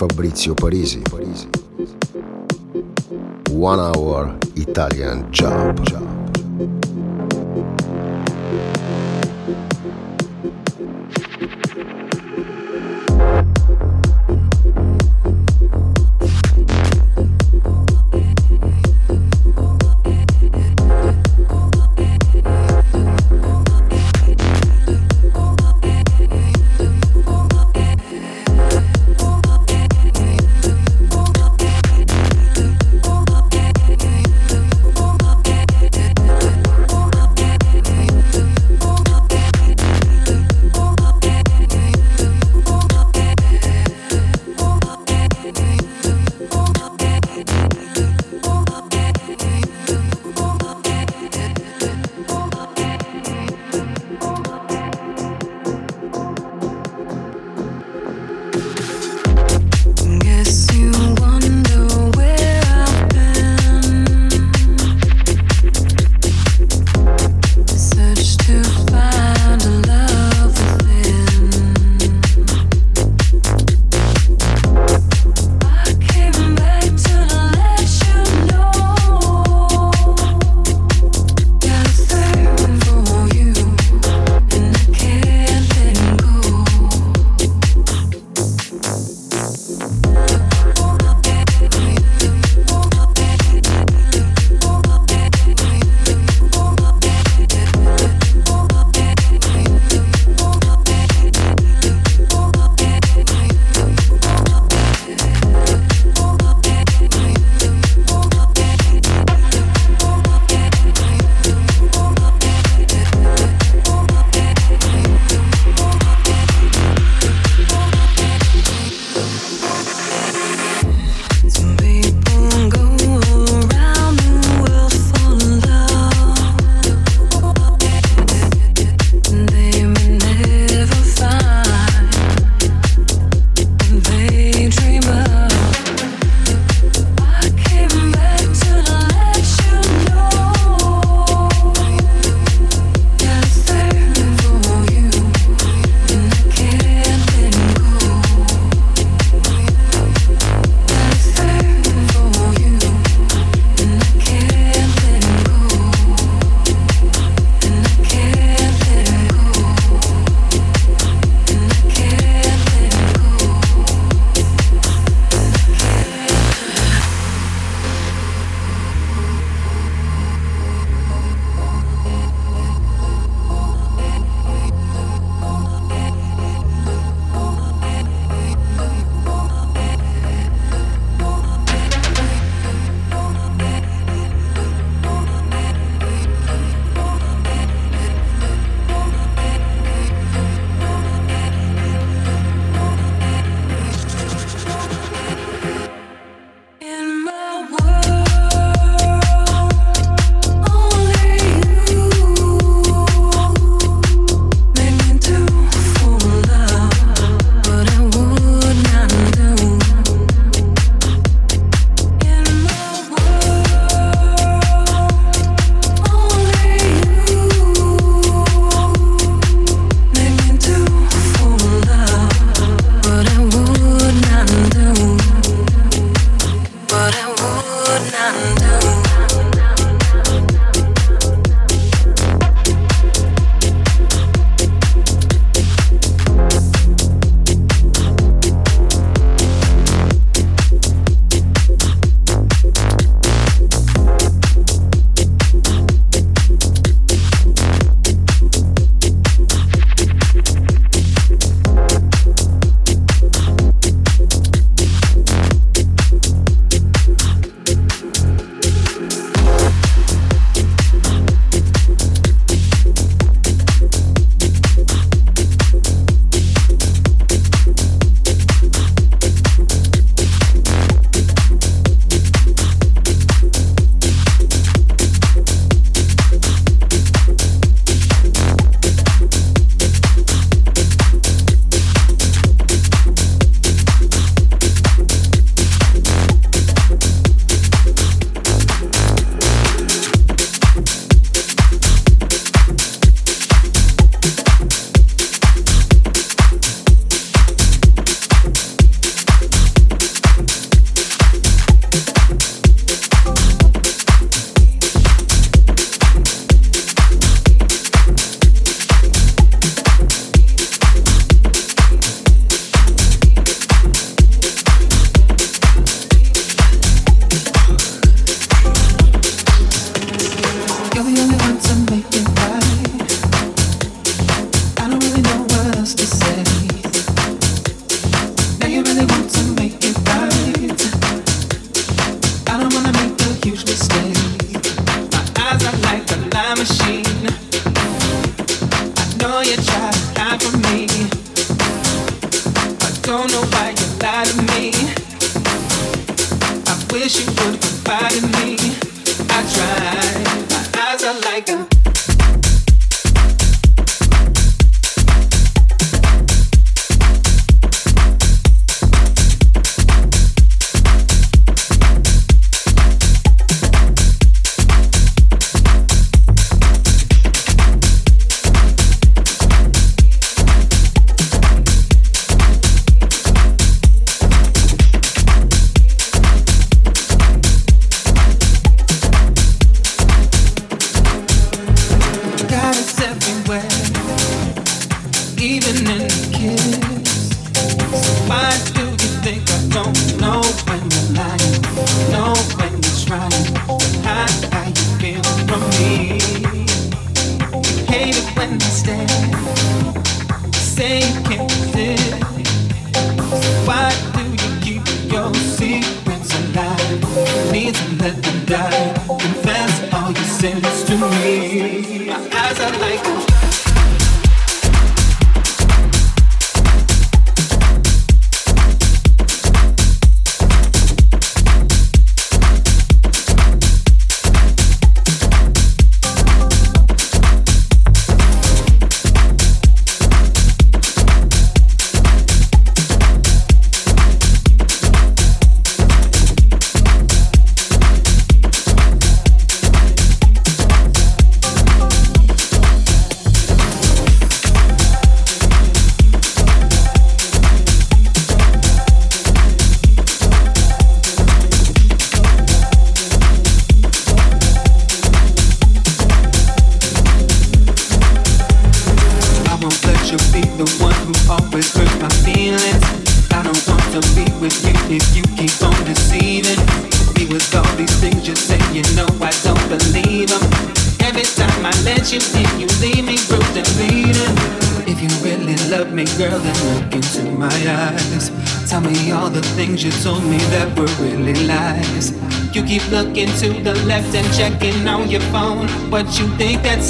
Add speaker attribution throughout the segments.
Speaker 1: Fabrizio Parisi. One Hour Italian Job.
Speaker 2: what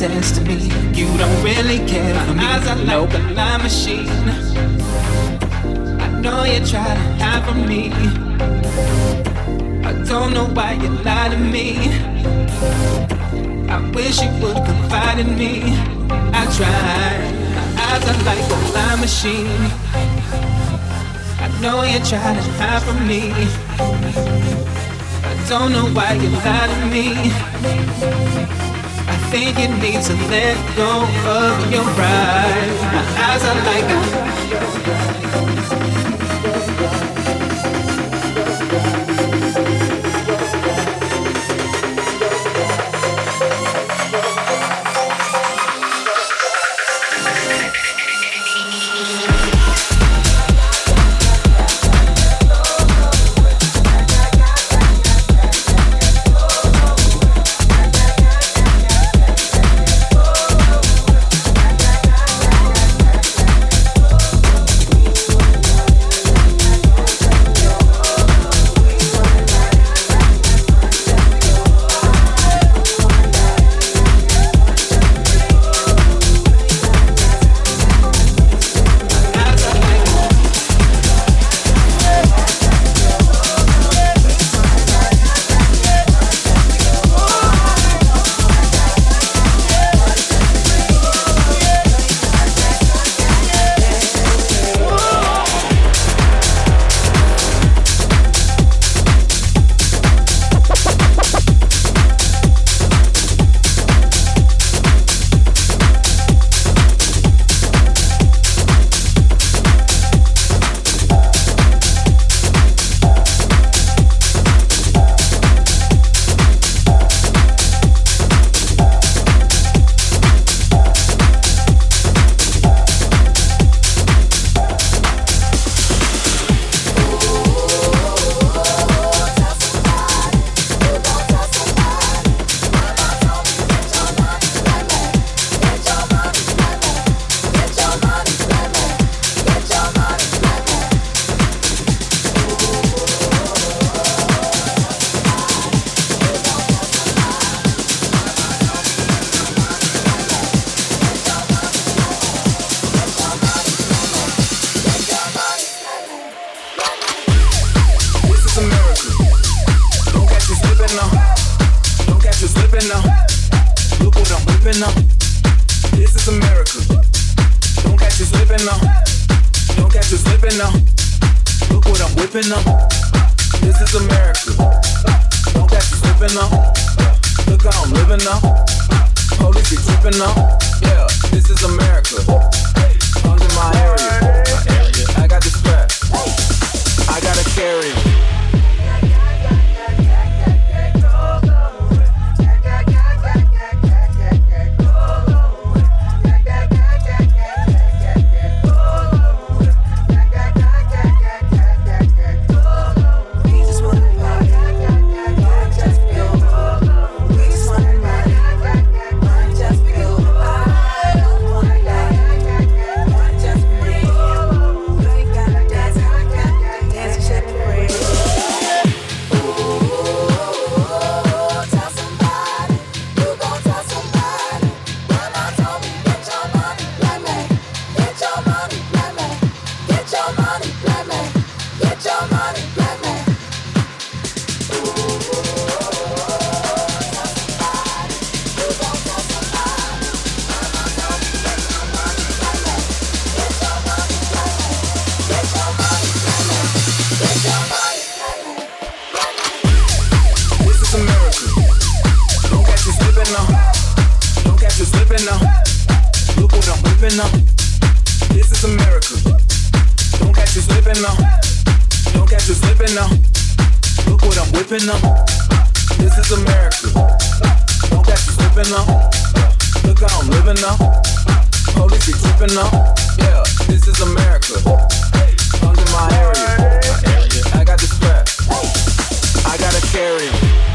Speaker 2: says to me. You don't really care for me. Eyes are like a lie machine. I know you try to hide from me. I don't know why you lie to me. I wish you would confide in me. I tried. My eyes are like a lie machine. I know you try to hide from me. I don't know why you lie to me think you need to let go of your pride. My eyes are like a
Speaker 3: Look what I'm whipping. This is America. Don't catch. Don't catch. Look what I'm whipping. This is America. Don't catch. Look how I'm living now. Police be. Yeah, this is America. My area. I got the strap. I gotta carry.
Speaker 4: now. Look how I'm living up.
Speaker 1: Police be tripping up.
Speaker 5: Yeah, this is
Speaker 1: America. Under my area. I got the strap. I gotta carry.